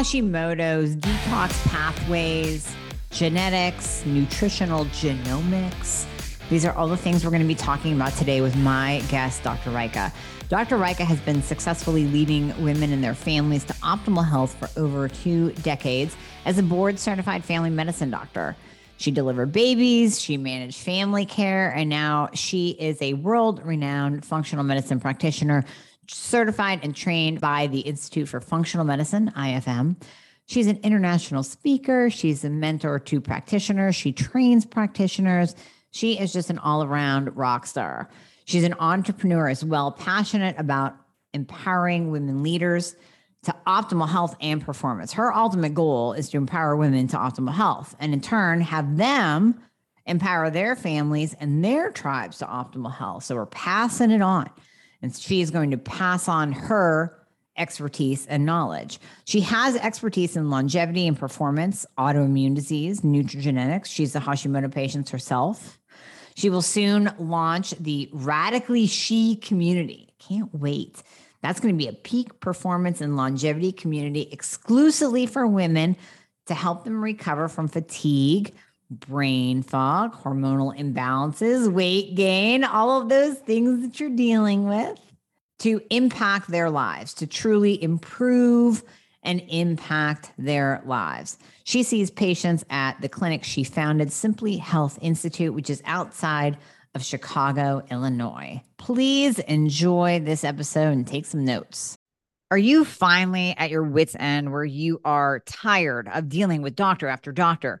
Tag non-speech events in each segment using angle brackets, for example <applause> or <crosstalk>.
Hashimoto's, detox pathways, genetics, nutritional genomics. These are all the things we're going to be talking about today with my guest, Dr. Rajka. Dr. Rajka has been successfully leading women and their families to optimal health for over two decades as a board certified family medicine doctor. She delivered babies, she managed family care, and now she is a world renowned functional medicine practitioner, certified and trained by the Institute for Functional Medicine, IFM. She's an international speaker. She's a mentor to practitioners. She trains practitioners. She is just an all around rock star. She's an entrepreneur as well, passionate about empowering women leaders to optimal health and performance. Her ultimate goal is to empower women to optimal health and in turn have them empower their families and their tribes to optimal health. So we're passing it on. And she is going to pass on her expertise and knowledge. She has expertise in longevity and performance, autoimmune disease, nutrigenetics. She's a Hashimoto patient herself. She will soon launch the Radiantly She community. Can't wait. That's going to be a peak performance and longevity community exclusively for women to help them recover from fatigue, brain fog, hormonal imbalances, weight gain, all of those things that you're dealing with to impact their lives, to truly improve and impact their lives. She sees patients at the clinic she founded, Simply Health Institute, which is outside of Chicago, Illinois. Please enjoy this episode and take some notes. Are you finally at your wits' end where you are tired of dealing with doctor after doctor?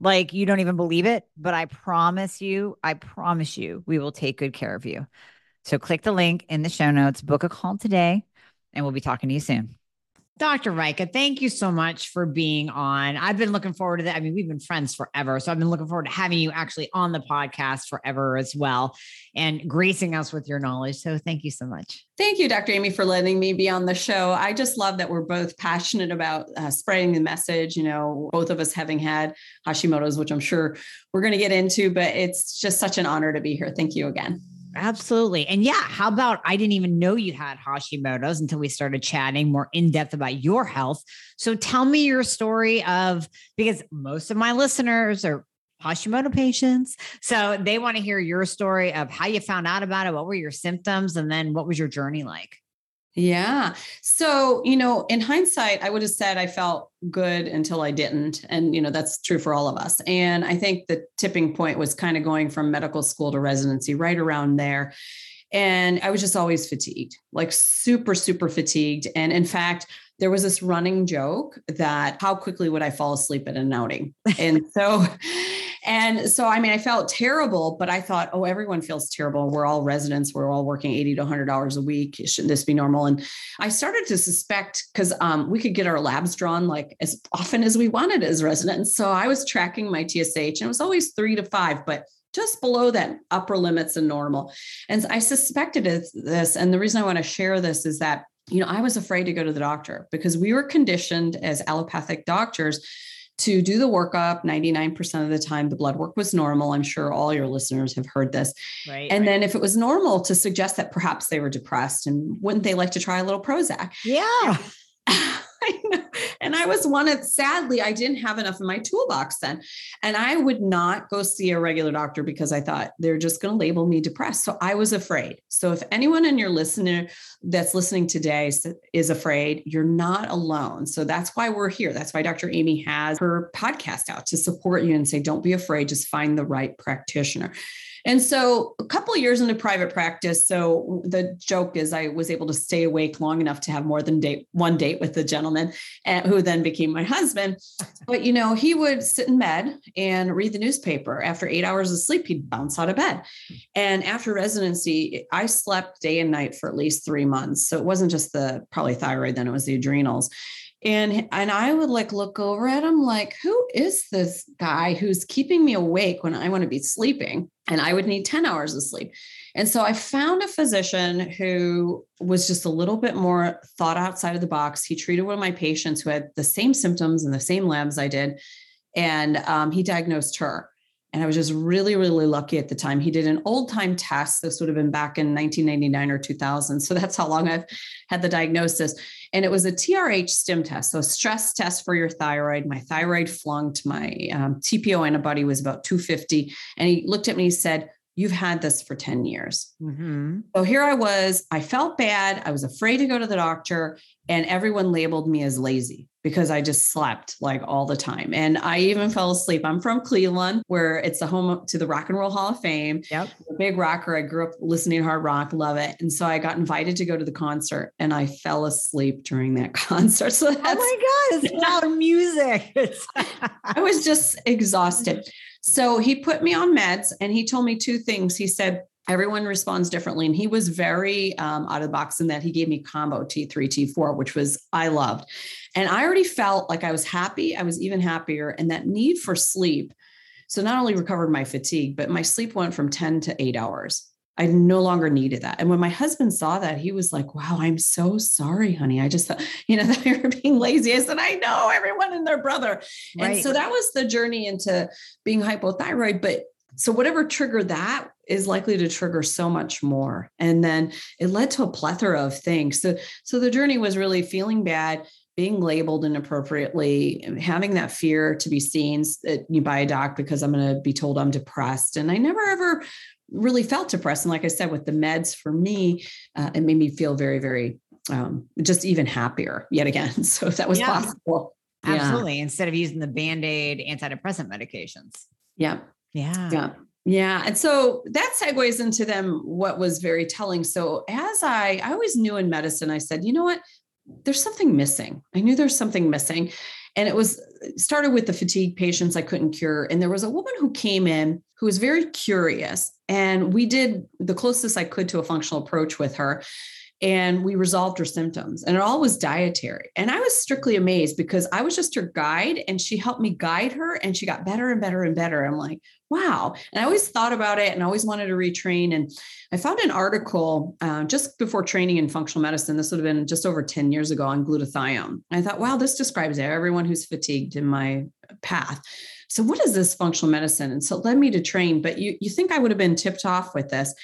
like you don't even believe it, but I promise you, I promise you, we will take good care of you. So click the link in the show notes, book a call today, and we'll be talking to you soon. Dr. Rajka, thank you so much for being on. I've been looking forward to that. I mean, we've been friends forever. So I've been looking forward to having you actually on the podcast forever as well and gracing us with your knowledge. So thank you so much. Thank you, Dr. Amie, for letting me be on the show. I just love that we're both passionate about uh, spreading the message. You know, both of us having had Hashimoto's, which I'm sure we're going to get into, but it's just such an honor to be here. Thank you again. Absolutely. And yeah, how about I didn't even know you had Hashimoto's until we started chatting more in depth about your health. So tell me your story of because most of my listeners are Hashimoto patients. So they want to hear your story of how you found out about it, what were your symptoms, and then what was your journey like? Yeah. So, you know, in hindsight, I would have said I felt good until I didn't. And, you know, that's true for all of us. And I think the tipping point was kind of going from medical school to residency right around there. And I was just always fatigued, like super, super fatigued. And in fact, there was this running joke that how quickly would I fall asleep at an outing? And <laughs> so, and so, I mean, I felt terrible, but I thought, oh, everyone feels terrible. We're all residents. We're all working 80 to $100 a week. Shouldn't this be normal? And I started to suspect because um, we could get our labs drawn like as often as we wanted as residents. So I was tracking my TSH and it was always three to five, but just below that upper limits and normal. And I suspected this. And the reason I want to share this is that you know, I was afraid to go to the doctor because we were conditioned as allopathic doctors to do the workup 99% of the time the blood work was normal i'm sure all your listeners have heard this right and right. then if it was normal to suggest that perhaps they were depressed and wouldn't they like to try a little prozac yeah I. <laughs> And I was one of, sadly, I didn't have enough in my toolbox then. And I would not go see a regular doctor because I thought they're just going to label me depressed. So I was afraid. So if anyone in your listener that's listening today is afraid, you're not alone. So that's why we're here. That's why Dr. Amie has her podcast out to support you and say, don't be afraid, just find the right practitioner. And so a couple years into private practice, so the joke is I was able to stay awake long enough to have more than date one date with the gentleman and, who then became my husband. But you know, he would sit in bed and read the newspaper. After eight hours of sleep, he'd bounce out of bed. And after residency, I slept day and night for at least three months. So it wasn't just the probably thyroid, then it was the adrenals and and i would like look over at him like who is this guy who's keeping me awake when i want to be sleeping? And i would need 10 hours of sleep. And so i found a physician who was just a little bit more thought outside of the box. He treated one of my patients who had the same symptoms and the same labs i did and um, he diagnosed her and I was just really, really lucky at the time. He did an old time test. This would have been back in 1999 or 2000. So that's how long I've had the diagnosis. And it was a TRH stim test, so a stress test for your thyroid. My thyroid flunked. My um, TPO antibody was about 250. And he looked at me and he said, You've had this for 10 years. Mm-hmm. So here I was. I felt bad. I was afraid to go to the doctor, and everyone labeled me as lazy because I just slept like all the time. And I even fell asleep. I'm from Cleveland, where it's the home to the Rock and Roll Hall of Fame. Yep. A big rocker. I grew up listening to hard rock, love it. And so I got invited to go to the concert and I fell asleep during that <laughs> concert. So oh that's, oh my God, it's <laughs> loud music. I was just exhausted. So he put me on meds and he told me two things. He said, everyone responds differently. And he was very um, out of the box in that he gave me combo T3, T4, which was I loved. And I already felt like I was happy. I was even happier. And that need for sleep. So not only recovered my fatigue, but my sleep went from 10 to eight hours. I no longer needed that. And when my husband saw that, he was like, Wow, I'm so sorry, honey. I just thought, <laughs> you know, <laughs> that you were being lazy. I said, I know everyone and their brother. Right. And so that was the journey into being hypothyroid. But so whatever triggered that is likely to trigger so much more. And then it led to a plethora of things. So so the journey was really feeling bad, being labeled inappropriately, having that fear to be seen that you buy a doc because I'm going to be told I'm depressed. And I never ever really felt depressed. And like I said, with the meds for me, uh, it made me feel very, very um, just even happier yet again. <laughs> So if that was yeah. possible. Absolutely. Yeah. Instead of using the band aid antidepressant medications. Yeah. Yeah. Yeah. Yeah. And so that segues into them what was very telling. So as I I always knew in medicine, I said, you know what? There's something missing. I knew there's something missing. And it was started with the fatigue patients I couldn't cure. And there was a woman who came in who was very curious. And we did the closest I could to a functional approach with her. And we resolved her symptoms, and it all was dietary. And I was strictly amazed because I was just her guide, and she helped me guide her, and she got better and better and better. I'm like, wow. And I always thought about it and always wanted to retrain. And I found an article uh, just before training in functional medicine. This would have been just over 10 years ago on glutathione. I thought, wow, this describes everyone who's fatigued in my path. So, what is this functional medicine? And so it led me to train. But you, you think I would have been tipped off with this.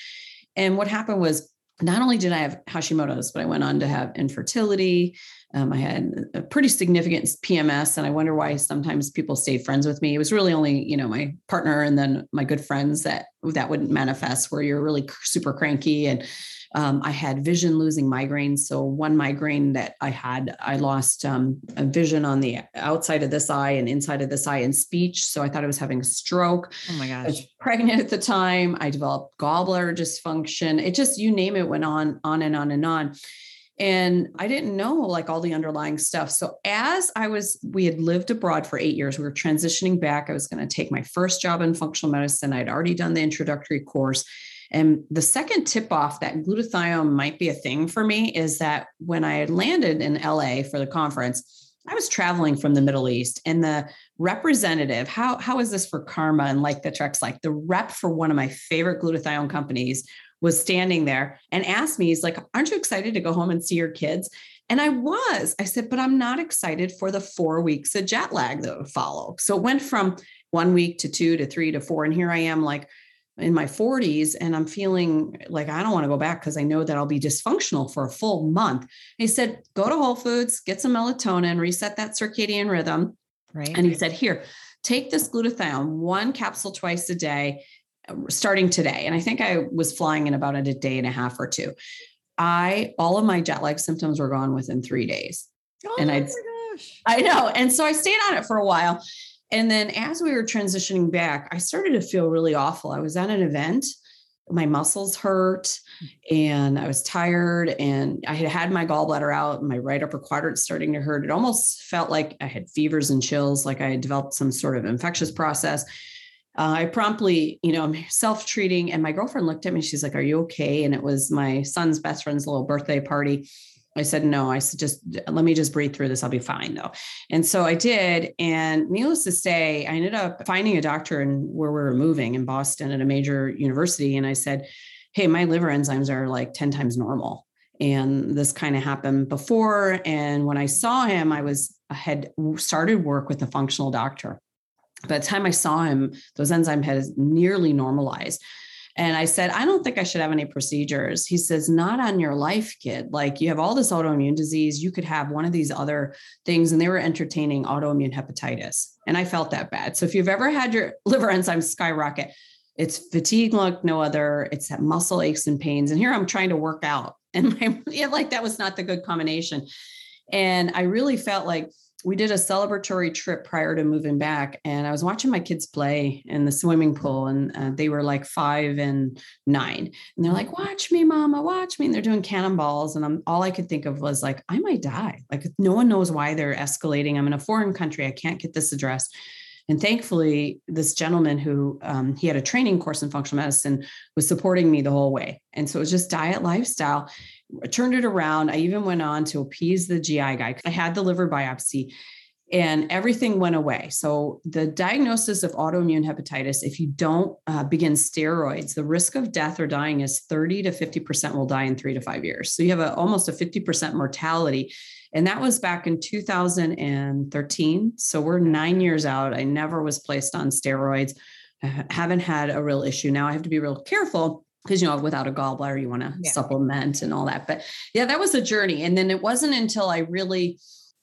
And what happened was, not only did I have Hashimoto's, but I went on to have infertility. Um, I had a pretty significant PMS, and I wonder why sometimes people stayed friends with me. It was really only, you know, my partner and then my good friends that that wouldn't manifest where you're really super cranky. And um, I had vision losing migraines. So one migraine that I had, I lost um, a vision on the outside of this eye and inside of this eye in speech. So I thought I was having a stroke. Oh my gosh! I was pregnant at the time. I developed gallbladder dysfunction. It just you name it went on, on and on and on and i didn't know like all the underlying stuff so as i was we had lived abroad for eight years we were transitioning back i was going to take my first job in functional medicine i'd already done the introductory course and the second tip off that glutathione might be a thing for me is that when i had landed in la for the conference i was traveling from the middle east and the representative how, how is this for karma and like the treks like the rep for one of my favorite glutathione companies was standing there and asked me, he's like, Aren't you excited to go home and see your kids? And I was. I said, But I'm not excited for the four weeks of jet lag that would follow. So it went from one week to two to three to four. And here I am, like, in my 40s and I'm feeling like I don't want to go back because I know that I'll be dysfunctional for a full month. he said, go to Whole Foods, get some melatonin, reset that circadian rhythm. Right. And he said, here, take this glutathione, one capsule twice a day, starting today. And I think I was flying in about a day and a half or two. I, all of my jet lag symptoms were gone within three days. Oh and I, I know. And so I stayed on it for a while. And then as we were transitioning back, I started to feel really awful. I was at an event, my muscles hurt and I was tired and I had had my gallbladder out, my right upper quadrant starting to hurt. It almost felt like I had fevers and chills, like I had developed some sort of infectious process. Uh, I promptly, you know, I'm self treating, and my girlfriend looked at me. She's like, Are you okay? And it was my son's best friend's little birthday party. I said, no, I said, just let me just breathe through this. I'll be fine though. And so I did. And needless to say, I ended up finding a doctor in where we were moving in Boston at a major university. And I said, hey, my liver enzymes are like 10 times normal. And this kind of happened before. And when I saw him, I was I had started work with a functional doctor. By the time I saw him, those enzymes had nearly normalized. And I said, I don't think I should have any procedures. He says, Not on your life, kid. Like you have all this autoimmune disease. You could have one of these other things. And they were entertaining autoimmune hepatitis. And I felt that bad. So if you've ever had your <laughs> liver enzymes skyrocket, it's fatigue like no other. It's that muscle aches and pains. And here I'm trying to work out. <laughs> And my, yeah, like that was not the good combination. And I really felt like we did a celebratory trip prior to moving back and i was watching my kids play in the swimming pool and uh, they were like five and nine and they're like watch me mama watch me and they're doing cannonballs and I'm, all i could think of was like i might die like no one knows why they're escalating i'm in a foreign country i can't get this addressed and thankfully, this gentleman who um, he had a training course in functional medicine was supporting me the whole way. And so it was just diet lifestyle. I turned it around. I even went on to appease the GI guy. I had the liver biopsy and everything went away. So, the diagnosis of autoimmune hepatitis, if you don't uh, begin steroids, the risk of death or dying is 30 to 50% will die in three to five years. So, you have a, almost a 50% mortality. And that was back in 2013. So, we're nine years out. I never was placed on steroids. I haven't had a real issue. Now, I have to be real careful because you know without a gallbladder you want to yeah. supplement and all that but yeah that was a journey and then it wasn't until i really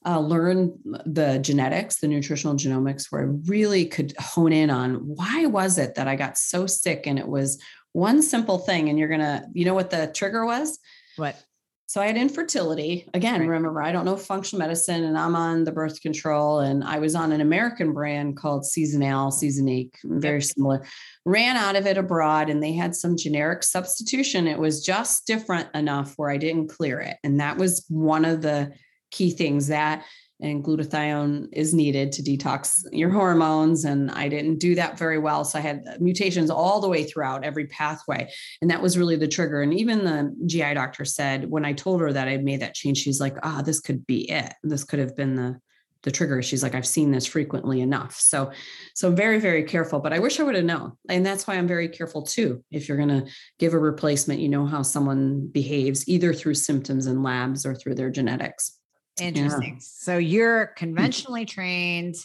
uh, learned the genetics the nutritional genomics where i really could hone in on why was it that i got so sick and it was one simple thing and you're gonna you know what the trigger was what so I had infertility. Again, right. remember, I don't know functional medicine and I'm on the birth control. And I was on an American brand called Seasonale, Seasonique, very similar. Ran out of it abroad and they had some generic substitution. It was just different enough where I didn't clear it. And that was one of the key things that and glutathione is needed to detox your hormones and i didn't do that very well. So i had mutations all the way throughout every pathway and that was really the trigger. And even the gi doctor said when i told her that i made that change she's like ah oh, this could be it. This could have been the the trigger. She's like i've seen this frequently enough. So so very very careful but i wish i would have known. And that's why i'm very careful too. If you're going to give a replacement you know how someone behaves either through symptoms and labs or through their genetics Interesting. Yeah. So you're conventionally trained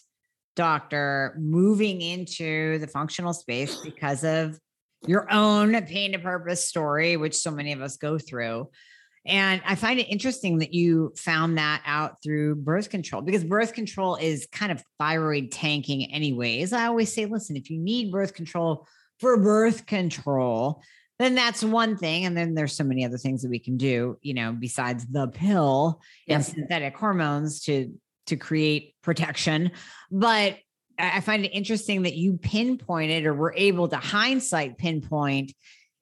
doctor moving into the functional space because of your own pain to purpose story, which so many of us go through. And I find it interesting that you found that out through birth control because birth control is kind of thyroid tanking, anyways. I always say, listen, if you need birth control for birth control, then that's one thing. And then there's so many other things that we can do, you know, besides the pill and synthetic hormones to to create protection. But I find it interesting that you pinpointed or were able to hindsight pinpoint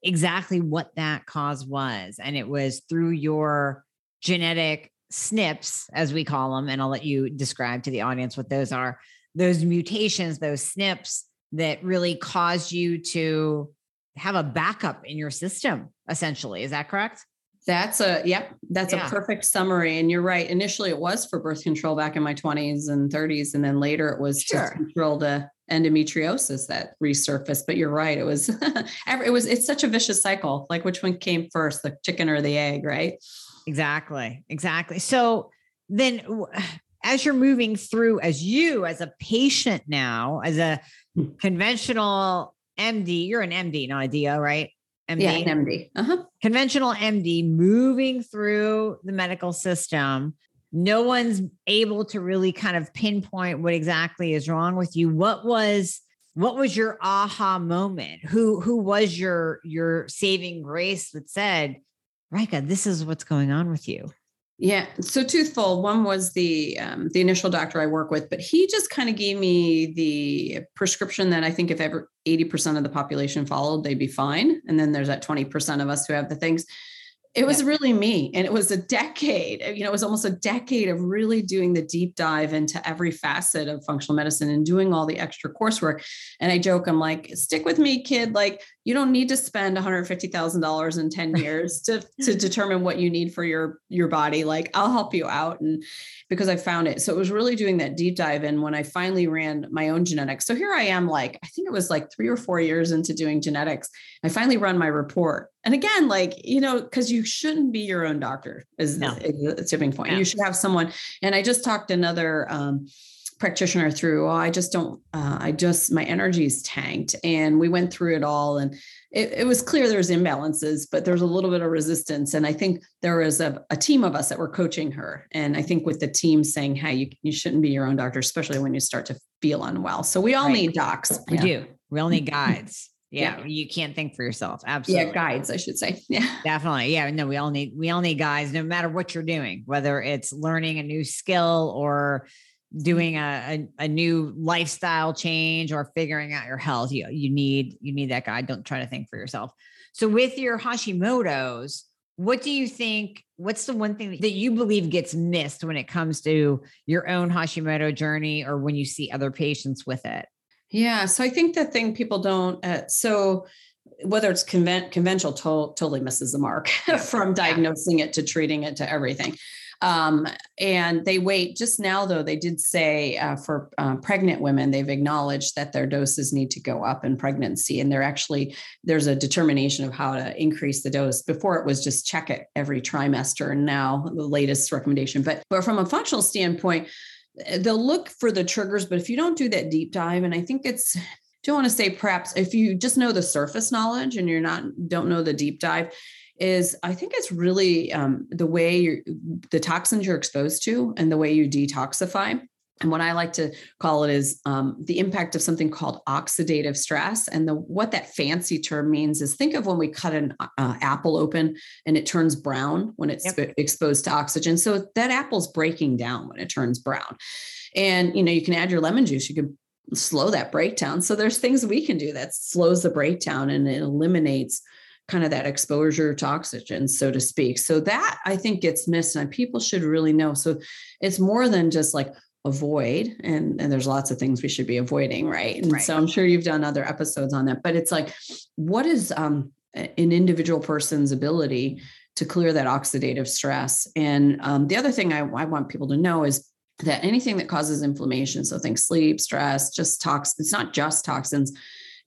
exactly what that cause was. And it was through your genetic SNPs, as we call them. And I'll let you describe to the audience what those are those mutations, those SNPs that really caused you to have a backup in your system, essentially. Is that correct? That's a yep, that's yeah. a perfect summary. And you're right. Initially it was for birth control back in my 20s and 30s. And then later it was sure. to control the endometriosis that resurfaced. But you're right. It was <laughs> it was it's such a vicious cycle. Like which one came first, the chicken or the egg, right? Exactly. Exactly. So then as you're moving through as you as a patient now, as a hmm. conventional MD, you're an MD, not a DO, right? MD. Yeah, MD. Uh-huh. Conventional MD moving through the medical system. No one's able to really kind of pinpoint what exactly is wrong with you. What was what was your aha moment? Who who was your your saving grace that said, Rajka, this is what's going on with you? Yeah, so toothful. One was the um, the initial doctor I work with, but he just kind of gave me the prescription that I think if ever eighty percent of the population followed, they'd be fine. And then there's that twenty percent of us who have the things it was really me and it was a decade you know it was almost a decade of really doing the deep dive into every facet of functional medicine and doing all the extra coursework and i joke i'm like stick with me kid like you don't need to spend $150000 in 10 <laughs> years to to determine what you need for your your body like i'll help you out and because i found it so it was really doing that deep dive and when i finally ran my own genetics so here i am like i think it was like three or four years into doing genetics i finally run my report and again, like, you know, because you shouldn't be your own doctor is, no. the tipping point. No. You should have someone. And I just talked another um, practitioner through, oh, I just don't, uh, I just, my energy is tanked. And we went through it all. And it, it, was clear there's imbalances, but there's a little bit of resistance. And I think there was a, a, team of us that were coaching her. And I think with the team saying, hey, you, you shouldn't be your own doctor, especially when you start to feel unwell. So we all right. need docs. We yeah. do. We all need <laughs> guides. Yeah, yeah, you can't think for yourself. Absolutely. Yeah, guides, I should say. <laughs> Yeah. Definitely. Yeah. No, we all need we all need guys, no matter what you're doing, whether it's learning a new skill or doing a, a, a, new lifestyle change or figuring out your health. You you need you need that guide. Don't try to think for yourself. So with your Hashimoto's, what do you think? What's the one thing that you believe gets missed when it comes to your own Hashimoto journey or when you see other patients with it? Yeah. So I think the thing people don't, uh, so whether it's convent, conventional, to- totally misses the mark <laughs> from diagnosing it to treating it to everything. Um, and they wait just now, though, they did say uh, for uh, pregnant women, they've acknowledged that their doses need to go up in pregnancy. And they're actually, there's a determination of how to increase the dose. Before it was just check it every trimester. And now the latest recommendation. But, but from a functional standpoint, they'll look for the triggers, but if you don't do that deep dive, and I think it's don't want to say perhaps if you just know the surface knowledge and you're not don't know the deep dive, is I think it's really um, the way the toxins you're exposed to and the way you detoxify. And what I like to call it is um, the impact of something called oxidative stress. And the what that fancy term means is think of when we cut an uh, apple open and it turns brown when it's yep. exposed to oxygen. So that apple's breaking down when it turns brown. And you know you can add your lemon juice. You can slow that breakdown. So there's things we can do that slows the breakdown and it eliminates kind of that exposure to oxygen, so to speak. So that I think gets missed and people should really know. So it's more than just like, avoid and, and there's lots of things we should be avoiding right and right. so i'm sure you've done other episodes on that but it's like what is um, an individual person's ability to clear that oxidative stress and um, the other thing I, I want people to know is that anything that causes inflammation so think sleep stress just toxins it's not just toxins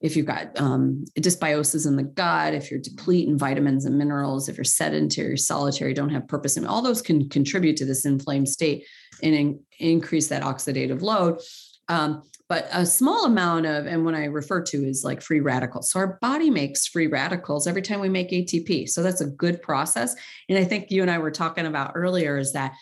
if you've got um, dysbiosis in the gut, if you're depleting vitamins and minerals, if you're sedentary, solitary, don't have purpose, and all those can contribute to this inflamed state and in, increase that oxidative load. Um, but a small amount of, and when I refer to is like free radicals. So our body makes free radicals every time we make ATP. So that's a good process. And I think you and I were talking about earlier is that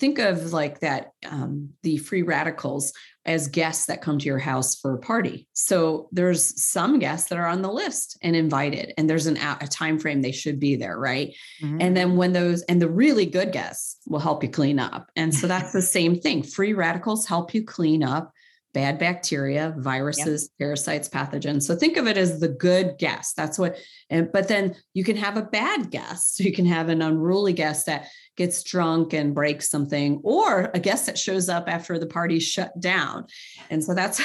think of like that um, the free radicals as guests that come to your house for a party. So there's some guests that are on the list and invited and there's an a time frame they should be there right? Mm-hmm. and then when those and the really good guests will help you clean up. And so that's the same thing. Free radicals help you clean up bad bacteria, viruses, yep. parasites, pathogens. So think of it as the good guest. That's what, and but then you can have a bad guest. So <laughs> you can have an unruly guest that gets drunk and breaks something, or a guest that shows up after the party's shut down. And so that's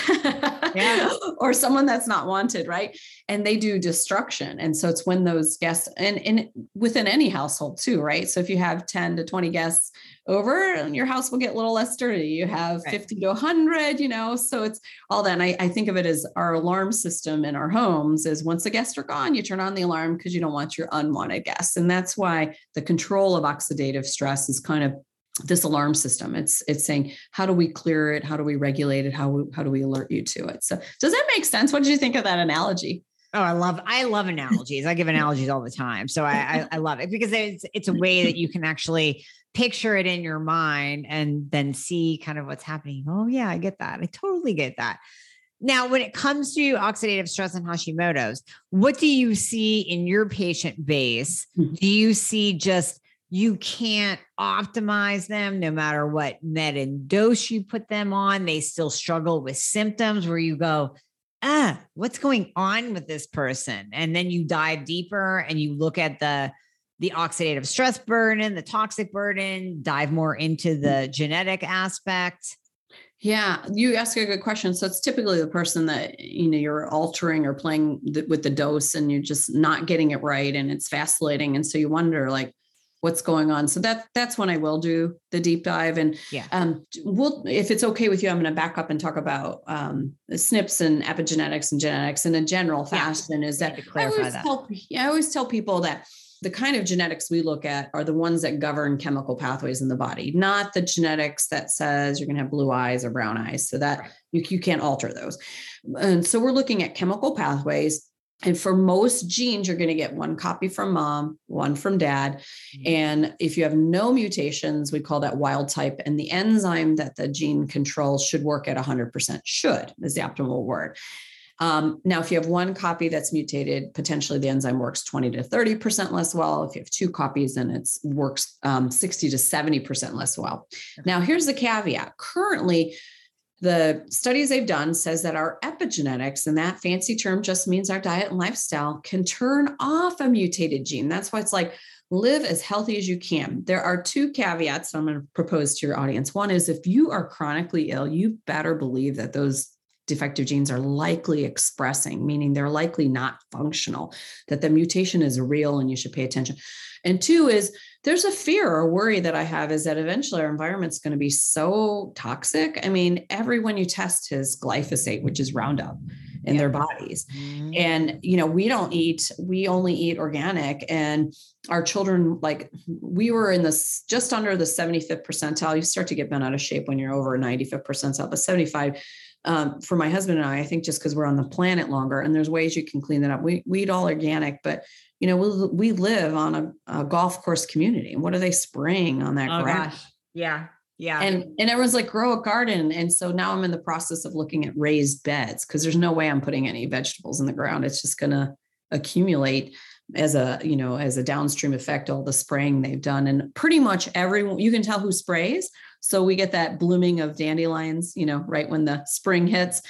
yeah. <laughs> or someone that's not wanted, right? And they do destruction. And so it's when those guests and, and within any household too, right? So if you have 10 to 20 guests over and your house will get a little less dirty. you have right. 50 to 100 you know so it's all that and I, I, think of it as our alarm system in our homes is once the guests are gone you turn on the alarm because you don't want your unwanted guests and that's why the control of oxidative stress is kind of this alarm system. It's it's saying how do we clear it? How do we regulate it? How how do we alert you to it? So does that make sense? What did you think of that analogy? Oh, I love I love analogies. I give analogies all the time, so I, I, I love it because it's it's a way that you can actually picture it in your mind and then see kind of what's happening. Oh yeah, I get that. I totally get that. Now, when it comes to oxidative stress and Hashimoto's, what do you see in your patient base? Mm-hmm. Do you see just you can't optimize them no matter what med and dose you put them on? They still struggle with symptoms where you go, ah, what's going on with this person? And then you dive deeper and you look at the the oxidative stress burden, the toxic burden, dive more into the genetic aspect. Yeah, you ask a good question. So it's typically the person that you know you're altering or playing the, with the dose, and you're just not getting it right, and it's vacillating, and so you wonder like what's going on. So that that's when I will do the deep dive, and yeah, um, we'll if it's okay with you, I'm going to back up and talk about um, SNPs and epigenetics and genetics in a general fashion. Yeah, is that I always that. tell I always tell people that the kind of genetics we look at are the ones that govern chemical pathways in the body, not the genetics that says you're going to have blue eyes or brown eyes. So that you, you can't alter those. And so we're looking at chemical pathways. And for most genes, you're going to get one copy from mom, one from dad. Mm-hmm. And if you have no mutations, we call that wild type. And the enzyme that the gene controls should work at 100%, should is the optimal word. Um, now, if you have one copy that's mutated, potentially the enzyme works 20 to 30% less well. If you have two copies, then it works um, 60 to 70% less well. Now, here's the caveat. Currently, the studies they've done says that our epigenetics, and that fancy term just means our diet and lifestyle, can turn off a mutated gene. That's why it's like live as healthy as you can. There are two caveats I'm going to propose to your audience. One is if you are chronically ill, you better believe that those defective genes are likely expressing, meaning they're likely not functional, that the mutation is real and you should pay attention. And two is there's a fear or worry that I have is that eventually our environment's going to be so toxic. I mean, everyone you test has glyphosate, which is Roundup in yeah. their bodies. Mm-hmm. And, you know, we don't eat, we only eat organic. And our children, like we were in this just under the 75th percentile. You start to get bent out of shape when you're over 95th percentile, but 75 um, for my husband and I, I think just because we're on the planet longer and there's ways you can clean that up. We, we eat all organic, but you know, we, we live on a, a golf course community. And what are they spraying on that oh, grass? Gosh. Yeah. Yeah. And and everyone's like, grow a garden. And so now I'm in the process of looking at raised beds because there's no way I'm putting any vegetables in the ground. It's just gonna accumulate as a you know as a downstream effect all the spraying they've done and pretty much everyone you can tell who sprays so we get that blooming of dandelions, you know, right when the spring hits.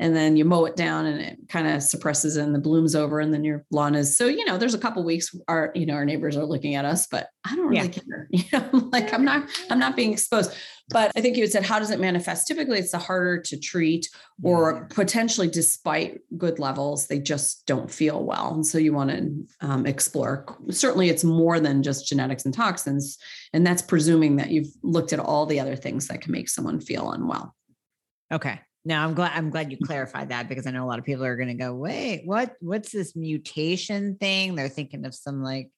And then you mow it down and it kind of suppresses and the blooms over, and then your lawn is so, you know, there's a couple weeks our, you know, our neighbors are looking at us, but I don't really yeah. care. <laughs> You know, like I'm not, I'm not being exposed. But I think you had said, how does it manifest? Typically, it's the harder to treat, or potentially, despite good levels, they just don't feel well. And so you want to um, explore. Certainly, it's more than just genetics and toxins. And that's presuming that you've looked at all the other things that can make someone feel unwell. Okay. Now I'm glad I'm glad you clarified that because I know a lot of people are going to go, wait, what? What's this mutation thing? They're thinking of some like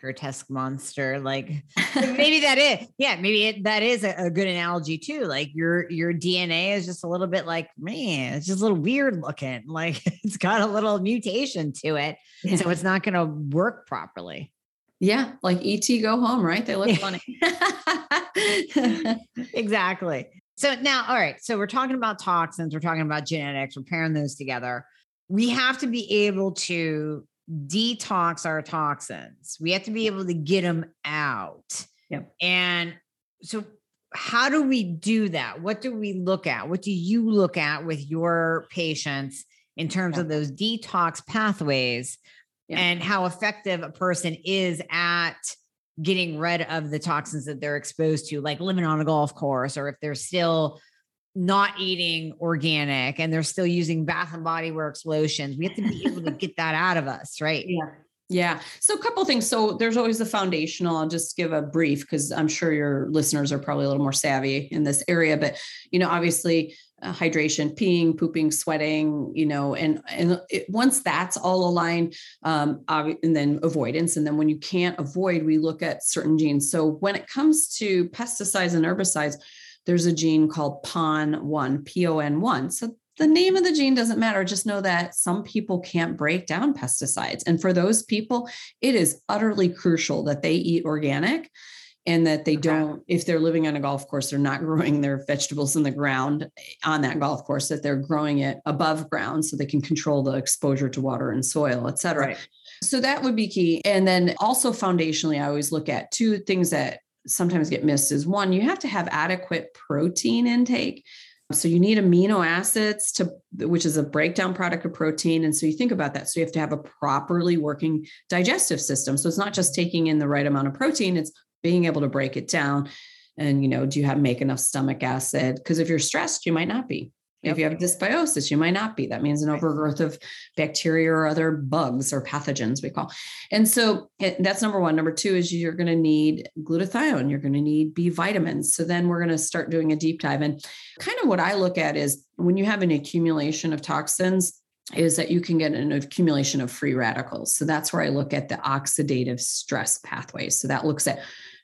grotesque monster like <laughs> maybe that is yeah maybe it, that is a, a, good analogy too like your your dna is just a little bit like man it's just a little weird looking <laughs> like it's got a little mutation to it yeah. so it's not going to work properly yeah like et go home right they look <laughs> funny exactly so now all right so we're talking about toxins we're talking about genetics we're pairing those together we have to be able to detox our toxins. We have to be able to get them out. Yep. And so how do we do that? What do we look at? What do you look at with your patients in terms of those detox pathways and how effective a person is at getting rid of the toxins that they're exposed to, like living on a golf course, or if they're still not eating organic and they're still using bath and body works lotions we have to be able to get that out of us right? Yeah. Yeah. So a couple things. So there's always the foundational i'll just give a brief because i'm sure your listeners are probably a little more savvy in this area but you know obviously uh, hydration, peeing, pooping, sweating, you know, and and it, once that's all aligned, um, and then avoidance, and then when you can't avoid, we look at certain genes. So when it comes to pesticides and herbicides, there's a gene called PON1, P-O-N-1. So the name of the gene doesn't matter. Just know that some people can't break down pesticides. And for those people, it is utterly crucial that they eat organic and that they don't if they're living on a golf course they're not <laughs> growing their vegetables in the ground on that golf course that they're growing it above ground so they can control the exposure to water and soil et cetera. Right. so that would be key. And then also foundationally i always look at two things that sometimes get missed is one you have to have adequate protein intake. So you need amino acids to which is a breakdown product of protein and so you think about that. So you have to have a properly working digestive system. So it's not just taking in the right amount of protein it's being able to break it down and you know do you have make enough stomach acid? Because if you're stressed you might not be. If you have dysbiosis you might not be. That means an overgrowth of bacteria or other bugs or pathogens we call. And so that's number one. Number two is you're going to need glutathione. You're going to need b vitamins. So then we're going to start doing a deep dive. And kind of what i look at is when you have an accumulation of toxins is that you can get an accumulation of free radicals. So that's where I look at the oxidative stress pathways. So that looks at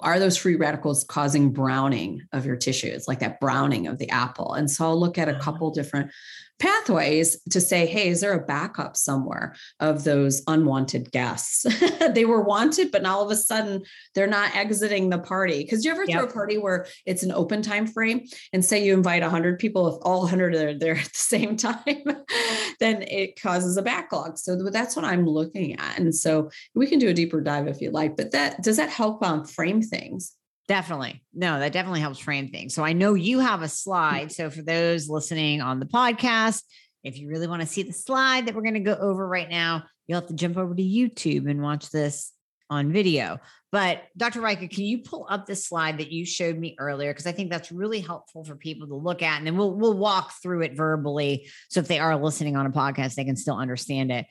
are those free radicals causing browning of your tissues, like that browning of the apple? And so I'll look at a uh-huh. couple different pathways to say, hey, is there a backup somewhere of those unwanted guests? <laughs> they were wanted, but now all of a sudden they're not exiting the party. Because you ever yep. throw a party where it's an open time frame and say you invite 100 people, if all 100 are there <laughs> at the same time, <laughs> then it causes a backlog. So that's what I'm looking at. And so we can do a deeper dive if you like, but that does that help um, frame things? Definitely. No, that definitely helps frame things. So I know you have a slide. So for those listening on the podcast, if you really want to see the slide that we're going to go over right now, you'll have to jump over to YouTube and watch this on video. But Dr. Rajka, can you pull up the slide that you showed me earlier? Because I think that's really helpful for people to look at. And then we'll we'll walk through it verbally. So if they are listening on a podcast, they can still understand it.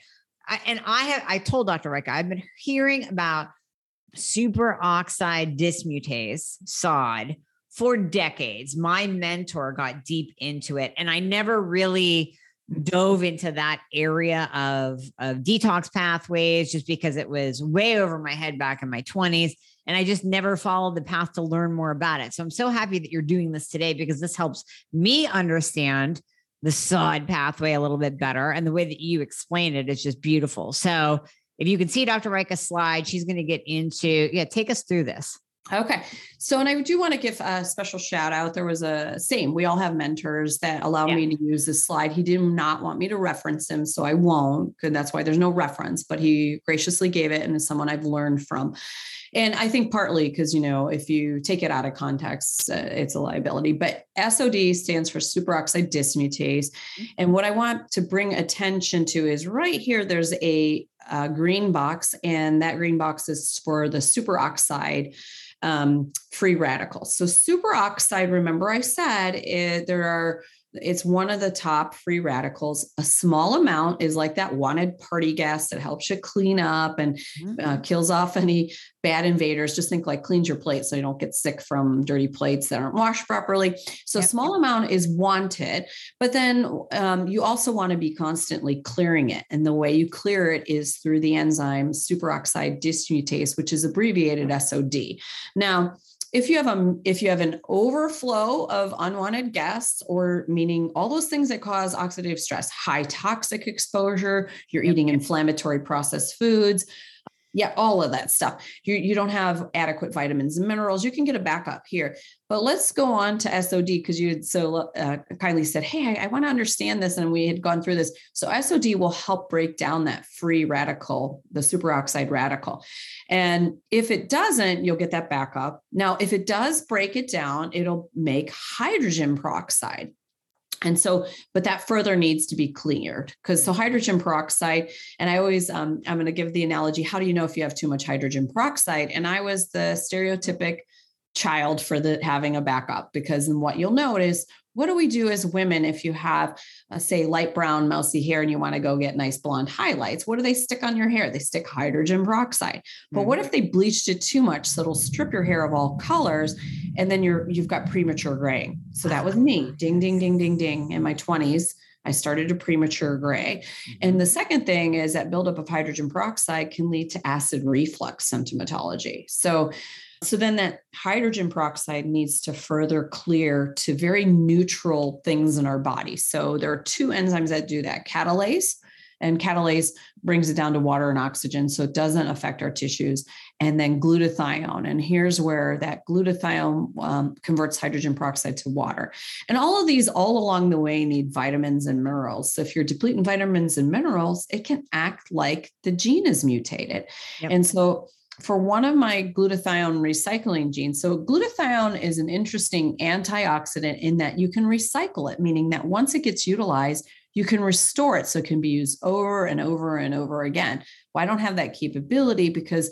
I, and I have I told Dr. Rajka, I've been hearing about superoxide dismutase, SOD, for decades. My mentor got deep into it, and I never really dove into that area of, of detox pathways just because it was way over my head back in my 20s. And I just never followed the path to learn more about it. So I'm so happy that you're doing this today because this helps me understand the SOD pathway a little bit better. And the way that you explain it is just beautiful. So if you can see Dr. Rajka's slide, she's going to get into, yeah, take us through this. Okay. So, and I do want to give a special shout out. There was a same, we all have mentors that allow yeah. me to use this slide. He did not want me to reference him, so I won't, because that's why there's no reference, but he graciously gave it and is someone I've learned from. And I think partly because, you know, if you take it out of context, uh, it's a liability. But SOD stands for superoxide dismutase. Mm-hmm. And what I want to bring attention to is right here, there's a, a green box, and that green box is for the superoxide um, free radicals. So superoxide, remember I said it, there are it's one of the top free radicals. A small amount is like that wanted party gas that helps you clean up and uh, mm-hmm. kills off any bad invaders. Just think like cleans your plate so you don't get sick from dirty plates that aren't washed properly. So, yep. small amount is wanted, but then um, you also want to be constantly clearing it. And the way you clear it is through the enzyme superoxide dismutase, which is abbreviated SOD. Now, if you have a if you have an overflow of unwanted guests or meaning all those things that cause oxidative stress high toxic exposure you're eating inflammatory processed foods yeah, all of that stuff. You, you don't have adequate vitamins and minerals. You can get a backup here. But let's go on to SOD because you had so uh, kindly said, Hey, I, I want to understand this. And we had gone through this. So SOD will help break down that free radical, the superoxide radical. And if it doesn't, you'll get that backup. Now, if it does break it down, it'll make hydrogen peroxide. And so, but that further needs to be cleared because so hydrogen peroxide, and I always, um, I'm going to give the analogy how do you know if you have too much hydrogen peroxide? And I was the stereotypic child for the having a backup because and what you'll notice what do we do as women if you have, uh, say, light brown, mousy hair and you want to go get nice blonde highlights? What do they stick on your hair? They stick hydrogen peroxide. But mm-hmm. what if they bleached it too much so it'll strip your hair of all colors and then you're you've got premature graying? So that was me. <sighs> Ding, ding, ding, ding, ding in my 20s. I started a premature gray. And mm-hmm. the second thing is that buildup of hydrogen peroxide can lead to acid reflux symptomatology. So so then that hydrogen peroxide needs to further clear to very neutral things in our body. So there are two enzymes that do that catalase, and catalase brings it down to water and oxygen so it doesn't affect our tissues and then glutathione and here's where that glutathione um, converts hydrogen peroxide to water and all of these all along the way need vitamins and minerals so if you're depleting vitamins and minerals it can act like the gene is mutated yep. and so for one of my glutathione recycling genes. So, glutathione is an interesting antioxidant in that you can recycle it, meaning that once it gets utilized, you can restore it so it can be used over and over and over again. Well, I don't have that capability because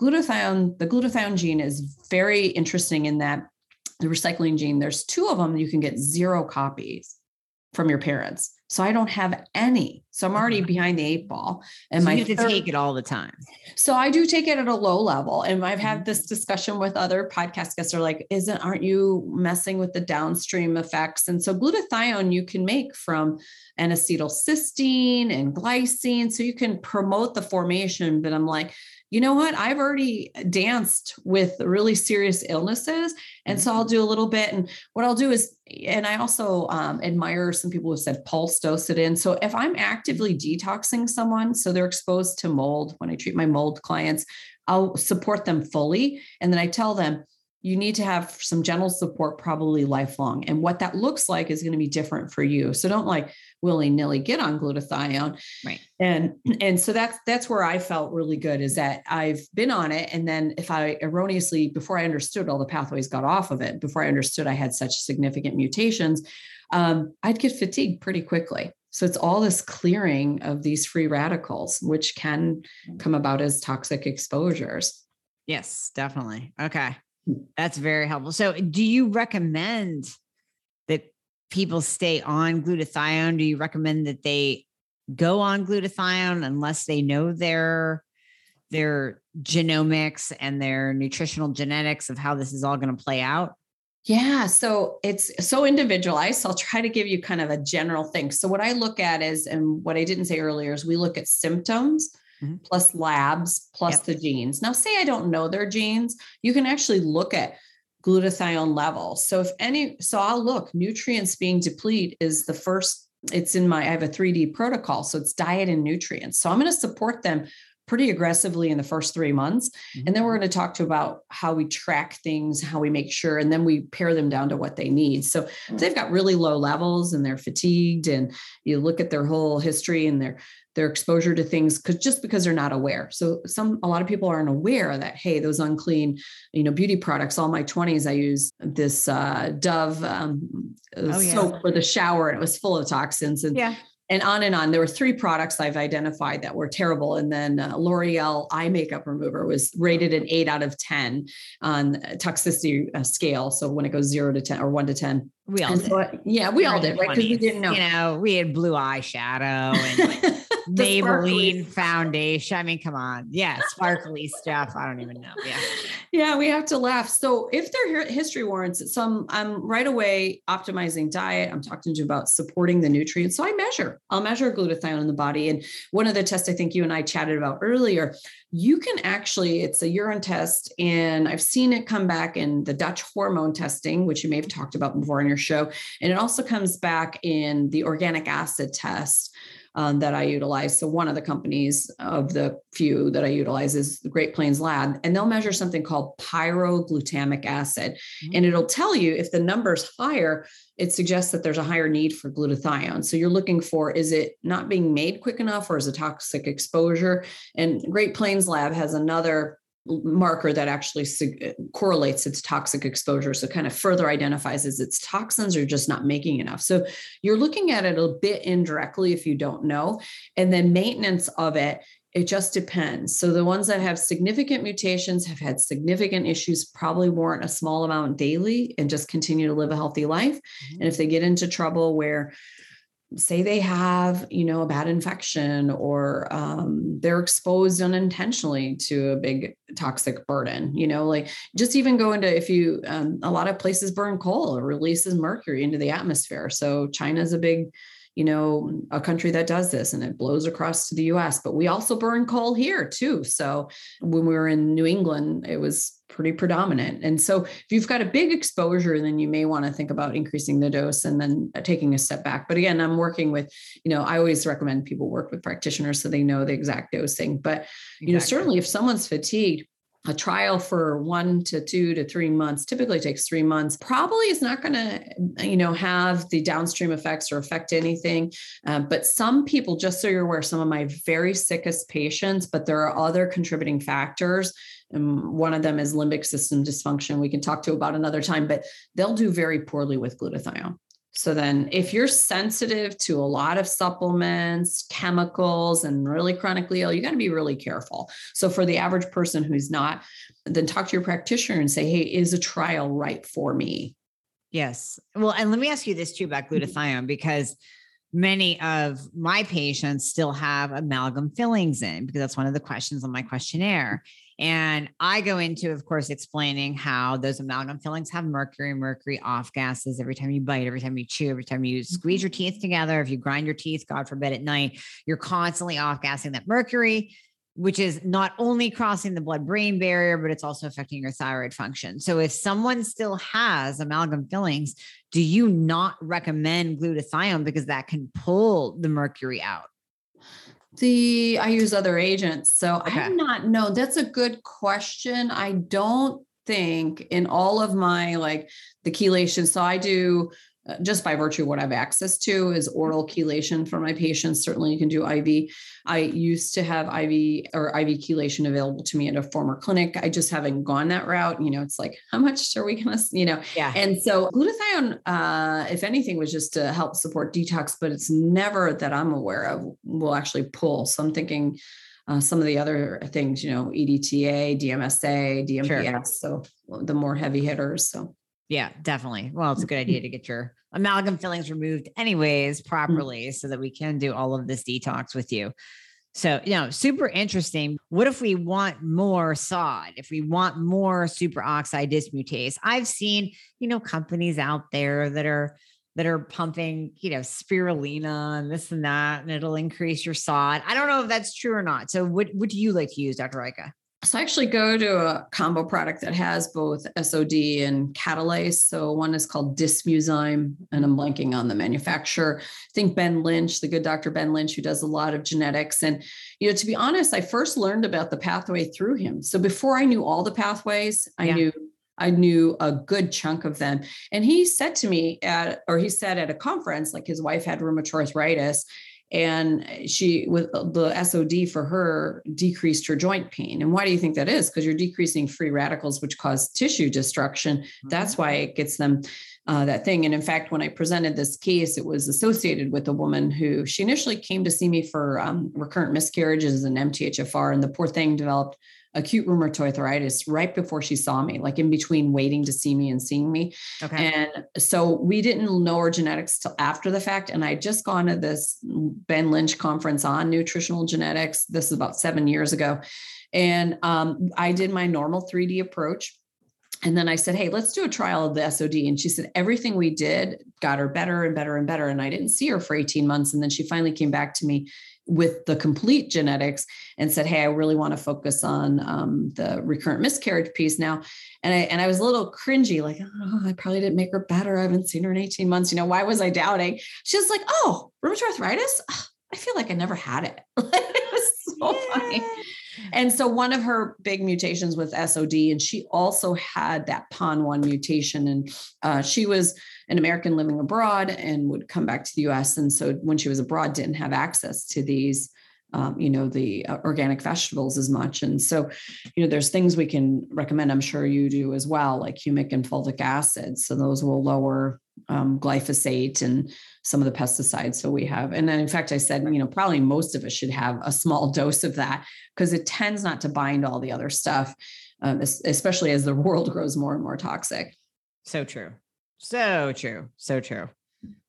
glutathione, the glutathione gene is very interesting in that the recycling gene, there's two of them, you can get zero copies from your parents. So I don't have any. So I'm already mm-hmm. behind the eight ball. And so my you have to third, take it all the time. So I do take it at a low level. And I've had mm-hmm. this discussion with other podcast guests are like, isn't aren't you messing with the downstream effects? And so glutathione you can make from N-acetylcysteine and glycine. So you can promote the formation. But I'm like, you know what? I've already danced with really serious illnesses. And so I'll mm-hmm. do a little bit. And what I'll do is, and I also um, admire some people who said pulse dose it in. So if I'm actively detoxing someone, so they're exposed to mold, when I treat my mold clients, I'll support them fully. And then I tell them, you need to have some gentle support probably lifelong. And what that looks like is going to be different for you. So don't like willy-nilly get on glutathione. Right. And and so that's that's where i felt really good is that i've been on it. And then if i erroneously before i understood all the pathways got off of it before i understood i had such significant mutations um, i'd get fatigued pretty quickly. So it's all this clearing of these free radicals which can come about as toxic exposures. Yes definitely. Okay that's very helpful. So, do you recommend that people stay on glutathione? Do you recommend that they go on glutathione unless they know their their genomics and their nutritional genetics of how this is all going to play out? Yeah, so it's so individualized. So I'll try to give you kind of a general thing. So what I look at is, and what I didn't say earlier is we look at symptoms mm-hmm. plus labs plus yep. the genes. Now, say I don't know their genes, you can actually look at glutathione levels. So if any, so I'll look, nutrients being deplete is the first, it's in my, I have a 3D protocol. So it's diet and nutrients. So I'm going to support them pretty aggressively in the first three months. Mm-hmm. And then we're going to talk to about how we track things, how we make sure, and then we pare them down to what they need. So mm-hmm. they've got really low levels and they're fatigued, and you look at their whole history and they're their exposure to things because just because they're not aware. So some a lot of people aren't aware that hey, those unclean, you know, beauty products. All my 20s, I used this uh, Dove um, oh, soap yeah. for the shower, and it was full of toxins. And yeah and on and on. There were three products I've identified that were terrible. And then uh, L'Oreal eye makeup remover was rated an eight out of 10 on toxicity uh, scale. So when it goes zero to 10 or one to 10. We all so, yeah, we all did, right? Because we didn't know. You know, we had blue eyeshadow and <laughs> Maybelline foundation. I mean, come on. Yeah, sparkly <laughs> stuff. I don't even know. Yeah. Yeah, we have to laugh. So if their history warrants it, so I'm, I'm right away optimizing diet. I'm talking to you about supporting the nutrients. So I measure. I'll measure glutathione in the body. And one of the tests I think you and I chatted about earlier, you can actually, it's a urine test, and I've seen it come back in the Dutch hormone testing, which you may have talked about before on your show. And it also comes back in the organic acid test um, that I utilize. So one of the companies of the few that I utilize is the Great Plains Lab, and they'll measure something called pyroglutamic acid, mm-hmm. and it'll tell you if the number's higher. It suggests that there's a higher need for glutathione. So you're looking for is it not being made quick enough or is it toxic exposure? And Great Plains Lab has another marker that actually correlates its toxic exposure. So kind of further identifies as its toxins are just not making enough. So you're looking at it a bit indirectly if you don't know. And then maintenance of it it just depends. So the ones that have significant mutations have had significant issues, probably warrant a small amount daily and just continue to live a healthy life. Mm-hmm. And if they get into trouble where say they have you know a bad infection or um, they're exposed unintentionally to a big toxic burden you know like just even go into if you um, a lot of places burn coal it releases mercury into the atmosphere. So china is a big you know, a country that does this and it blows across to the US. But we also burn coal here too. So when we were in New England, it was pretty predominant. And so if you've got a big exposure, then you may want to think about increasing the dose and then uh, taking a step back. But again, I'm working with, you know, I always recommend people work with practitioners so they know the exact dosing. But, you exactly. know, certainly if someone's fatigued, a trial for one to two to three months typically takes three months probably is not going to you know have the downstream effects or affect anything. Um, but some people just so you're aware some of my very sickest patients but there are other contributing factors. And one of them is limbic system dysfunction. We can talk to about another time but they'll do very poorly with glutathione so then if you're sensitive to a lot of supplements, chemicals, and really chronically ill, you got to be really careful. So for the average person who's not, then talk to your practitioner and say, hey, is a trial right for me? Yes. Well, and let me ask you this too about mm-hmm. glutathione, because many of my patients still have amalgam fillings in because that's one of the questions on my questionnaire. And I go into, of course, explaining how those amalgam fillings have mercury, mercury off gases every time you bite, every time you chew, every time you squeeze mm-hmm. your teeth together. If you grind your teeth, God forbid, at night, you're constantly off gassing that mercury, which is not only crossing the blood brain barrier, but it's also affecting your thyroid function. So if someone still has amalgam fillings, do you not recommend glutathione because that can pull the mercury out? The I use other agents. So okay. I'm not no, that's a good question. I don't think in all of my like the chelation. So I do just by virtue of what I have access to is oral chelation for my patients. Certainly you can do IV. I used to have IV or IV chelation available to me at a former clinic. I just haven't gone that route. You know, it's like, how much are we going to, you know? Yeah. And so glutathione, uh, if anything, was just to help support detox, but it's never that I'm aware of will actually pull. So I'm thinking, uh, some of the other things, you know, EDTA, DMSA, DMPS. Sure. So the more heavy hitters. So yeah, definitely. Well, it's a good idea to get your amalgam fillings removed, anyways, properly, so that we can do all of this detox with you. So, you know, super interesting. What if we want more SOD? If we want more superoxide dismutase? I've seen, you know, companies out there that are that are pumping, you know, spirulina and this and that, and it'll increase your SOD. I don't know if that's true or not. So, what what do you like to use, Dr. Rajka? So I actually go to a combo product that has both SOD and catalase. So one is called Dismuzyme, and I'm blanking on the manufacturer. I think Ben Lynch, the good Dr. Ben Lynch, who does a lot of genetics. And, you know, to be honest, I first learned about the pathway through him. So before I knew all the pathways, I yeah. knew I knew a good chunk of them. And he said to me at, or he said at a conference, like his wife had rheumatoid arthritis, and she with the SOD for her decreased her joint pain. And why do you think that is? Because you're decreasing free radicals, which cause tissue destruction. Mm-hmm. That's why it gets them uh, that thing. And in fact, when I presented this case, it was associated with a woman who she initially came to see me for um, recurrent miscarriages and MTHFR, and the poor thing developed acute rheumatoid arthritis right before she saw me, like in between waiting to see me and seeing me. Okay. And so we didn't know her genetics till after the fact. And I just gone to this Ben Lynch conference on nutritional genetics. This is about seven years ago. And um, I did my normal 3D approach. And then I said, Hey, let's do a trial of the SOD. And she said, Everything we did got her better and better and better. And I didn't see her for 18 months. And then she finally came back to me with the complete genetics and said, "Hey, I really want to focus on um, the recurrent miscarriage piece now." And I and I was a little cringy, like, "Oh, I probably didn't make her better. I haven't seen her in eighteen months. You know, why was I doubting?" She was like, "Oh, rheumatoid arthritis. I feel like I never had it." <laughs> it was so yeah. funny. And so one of her big mutations with SOD, and she also had that PON1 mutation, and uh, she was an American living abroad and would come back to the US. And so when she was abroad, didn't have access to these. Um, you know the uh, organic vegetables as much and so you know there's things we can recommend i'm sure you do as well like humic and fulvic acid so those will lower um, glyphosate and some of the pesticides. So we have, and then in fact, I said, you know, probably most of us should have a small <laughs> dose of that because it tends not to bind all the other stuff, um, especially as the world <laughs> grows more and more toxic. So true. So true. So true.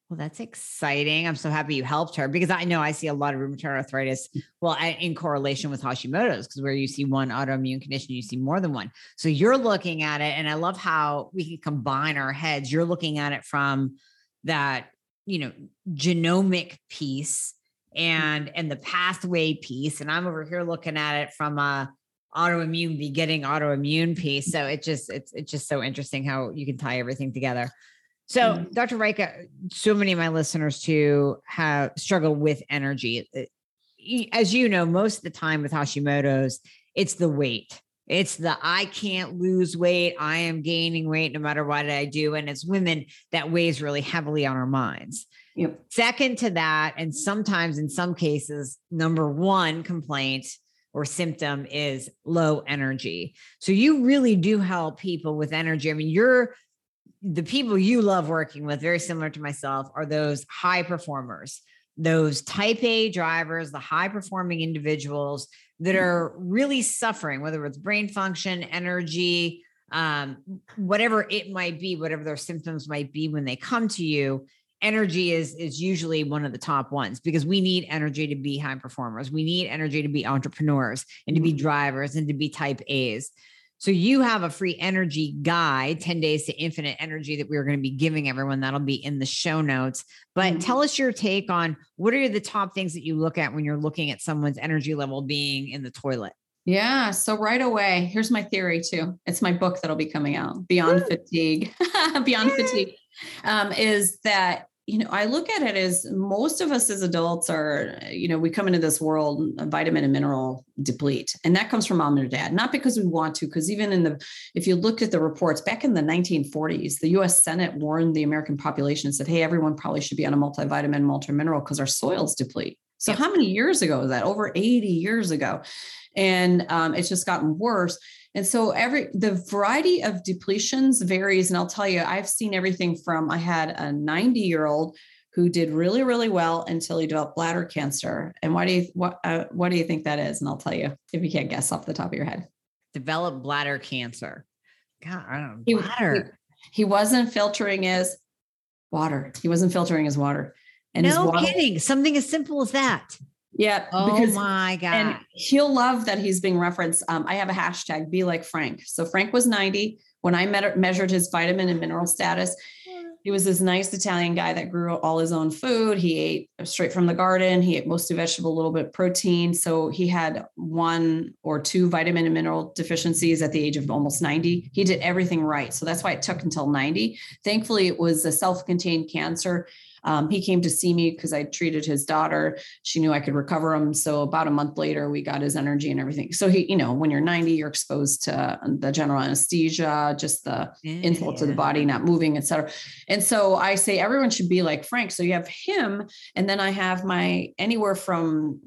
Well, that's exciting. I'm so happy you helped her because I know I see a lot of rheumatoid arthritis. Well, in correlation with Hashimoto's, because where you see one autoimmune condition, you see more than one. So you're looking at it, and I love how we can combine our heads. You're looking at it from that, you know, genomic piece and mm-hmm. and the pathway piece, and I'm over here looking at it from a autoimmune begetting autoimmune piece. So it just it's it's just so interesting how you can tie everything together. So, mm-hmm. Dr. Rajka, so many of my listeners too have struggled with energy. As you know, most of the time with Hashimoto's, it's the weight. It's the I can't lose weight. I am gaining weight no matter what I do. And it's women that weighs really heavily on our minds. Yep. Second to that, and sometimes in some cases, number one complaint or symptom is low energy. So you really do help people with energy. I mean, you're the people you love working with, very similar to myself, are those high performers, those type A drivers, the high performing individuals that mm. are really suffering, whether it's brain function, energy, um, whatever it might be, whatever their symptoms might be when they come to you. Energy is is usually one of the top ones because we need energy to be high performers. We need energy to be entrepreneurs and to be mm. drivers and to be type A's. So you have a free energy guide, 10 days to infinite energy that we are going to be giving everyone. That'll be in the show notes. But mm-hmm. tell us your take on what are the top things that you look at when you're looking at someone's energy level being in the toilet? Yeah. So right away, here's my theory too. It's my book that'll be coming out, Beyond. Fatigue. <laughs> Beyond Yay. Fatigue um, is that you know, I look at it as most of us as adults are, you know, we come into this world vitamin and mineral deplete, and that comes from mom and dad, not because we want to, because even in the, if you looked at the reports back in the 1940s, the US Senate warned the American population and said, hey, everyone probably should be on a multivitamin, multi-mineral because our soils deplete. So, yep. how many years ago is that? Over 80 years ago. And um, it's just gotten worse. And so every the variety of depletions varies. And I'll tell you, I've seen everything from I had a 90 year old who did really, really well until he developed bladder cancer. And why do you what uh, what do you think that is? And I'll tell you if you can't guess off the top of your head. Developed bladder cancer. God, I don't know. Bladder. He, he wasn't filtering his water. He wasn't filtering his water. And no his water, kidding. Something as simple as that. Yeah. Oh because, my God. And he'll love that he's being referenced. Um, I have a hashtag, be like Frank. So Frank was 90 when I met, measured his vitamin and mineral status. He was this nice Italian guy that grew all his own food. He ate straight from the garden. He ate mostly vegetable, a little bit protein. So he had one or two vitamin and mineral deficiencies at the age of almost 90. He did everything right. So that's why it took until 90. Thankfully, it was a self contained cancer um, he came to see me because I treated his daughter. She knew I could recover him. So about a month later, we got his energy and everything. So he, you know, when you're 90, you're exposed to the general anesthesia, just the yeah. insult to the body, not moving, et cetera. And so I say everyone should be like Frank. So you have him, and then I have my anywhere from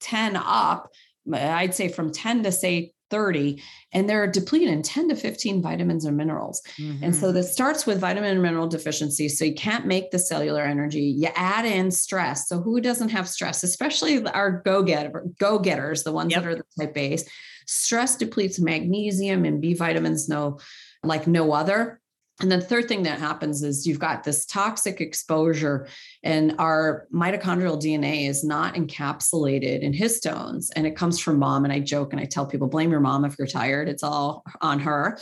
10 up. I'd say from 10 to say 30 and they're depleted in 10 to 15 vitamins or minerals mm-hmm. and so mm-hmm. this starts with vitamin and mineral deficiency so you can't make the cellular energy you add in stress so who doesn't have stress especially our go-getter go-getters the ones yep. that are the type A's stress depletes magnesium and b vitamins no like no other and then the third thing that happens is you've got this toxic exposure, and our mitochondrial DNA is not encapsulated in histones, and it comes from mom. And I joke and I tell people, blame your mom if you're tired. It's all on her.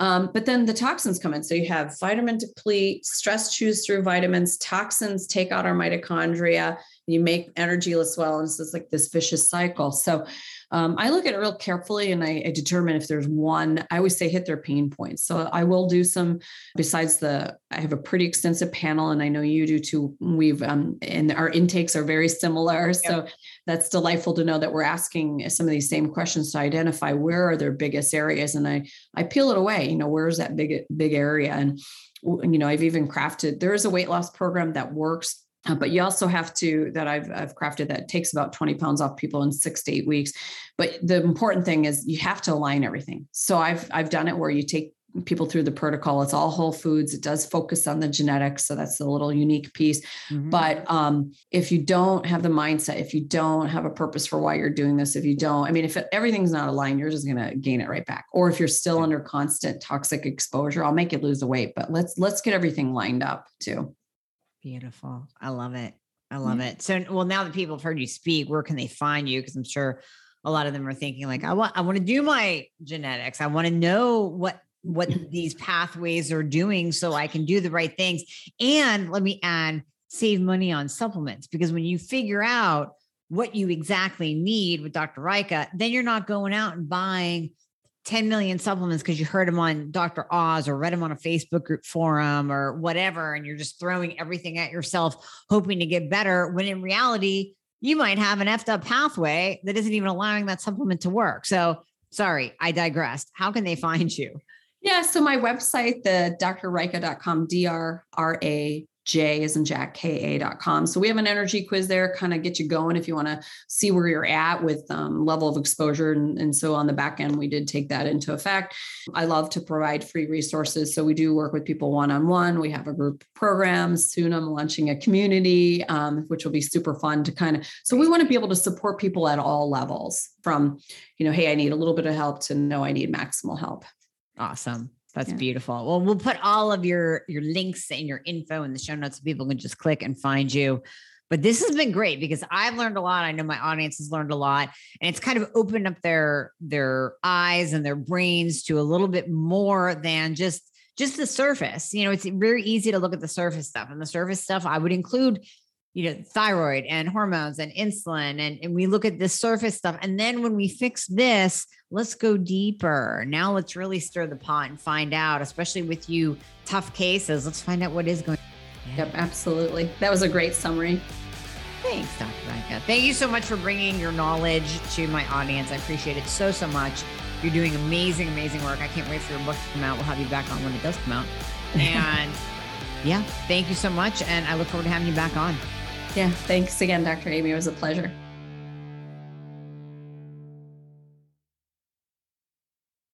Um, but then the toxins come in. So you have vitamin deplete, stress chews through vitamins, toxins take out our mitochondria. You make energy less well, and it's like this vicious cycle. So um, I look at it real carefully and I, I, determine if there's one, I always say hit their pain points. So I will do some, besides the, I have a pretty extensive panel and I know you do too. We've, um, and our intakes are very similar. Yep. So that's delightful to know that we're asking some of these same questions to identify where are their biggest areas. And I, I peel it away, you know, where's that big, big area? And, you know, I've even crafted, there is a weight loss program that works uh, but you also have to that I've I've crafted that takes about 20 pounds off people in six to eight weeks. But the important thing is you have to align everything. So I've I've done it where you take people through the protocol. It's all whole foods. It does focus on the genetics. So that's the little unique piece. Mm-hmm. But um, if you don't have the mindset, if you don't have a purpose for why you're doing this, if you don't, I mean, if it, everything's not aligned, you're just going to gain it right back. Or if you're still under constant toxic exposure, I'll make you lose the weight, but let's, let's get everything lined up too. Beautiful. I love it. I love it. So, well, now that people have heard you speak, where can they find you? Because I'm sure a lot of them are thinking like, I want, I want to do my genetics. I want to know what what <laughs> these pathways are doing so I can do the right things. And let me add, save money on supplements because when you figure out what you exactly need with Dr. Rajka, then you're not going out and buying 10 million supplements because you heard them on Dr. Oz or read them on a Facebook group forum or whatever. And you're just throwing everything at yourself, hoping to get better. When in reality, you might have an effed up pathway that isn't even allowing that supplement to work. So, sorry, I digressed. How can they find you? Yeah, so my website, the drrajka.com, D R R A J is in Jack, K-A.com. So we have an energy quiz there, kind of get you going if you want to see where you're at with um, level of exposure. And, and so on the back end, we did take that into effect. I love to provide free resources. So we do work with people one-on-one. We have a group program. Soon I'm launching a community, um, which will be super fun to kind of, so we want to be able to support people at all levels from, you know, hey, I need a little bit of help to know I need maximal help. Awesome. That's yeah. beautiful. Well, we'll put all of your your links and your info in the show notes so people can just click and find you. But this has been great because I've learned a lot. I know my audience has learned a lot, and it's kind of opened up their their eyes and their brains to a little bit more than just just the surface. You know, it's very easy to look at the surface stuff, and the surface stuff I would include you know, thyroid and hormones and insulin. And, and we look at the surface stuff. And then when we fix this, let's go deeper. Now let's really stir the pot and find out, especially with you tough cases. Let's find out what is going on. Yep, absolutely. That was a great summary. Thanks, Dr. Rajka. Thank you so much for bringing your knowledge to my audience. I appreciate it so, so much. You're doing amazing, amazing work. I can't wait for your book to come out. We'll have you back on when it does come out. <laughs> And yeah, thank you so much. And I look forward to having you back on. Yeah. Thanks again, Dr. Amie. It was a pleasure.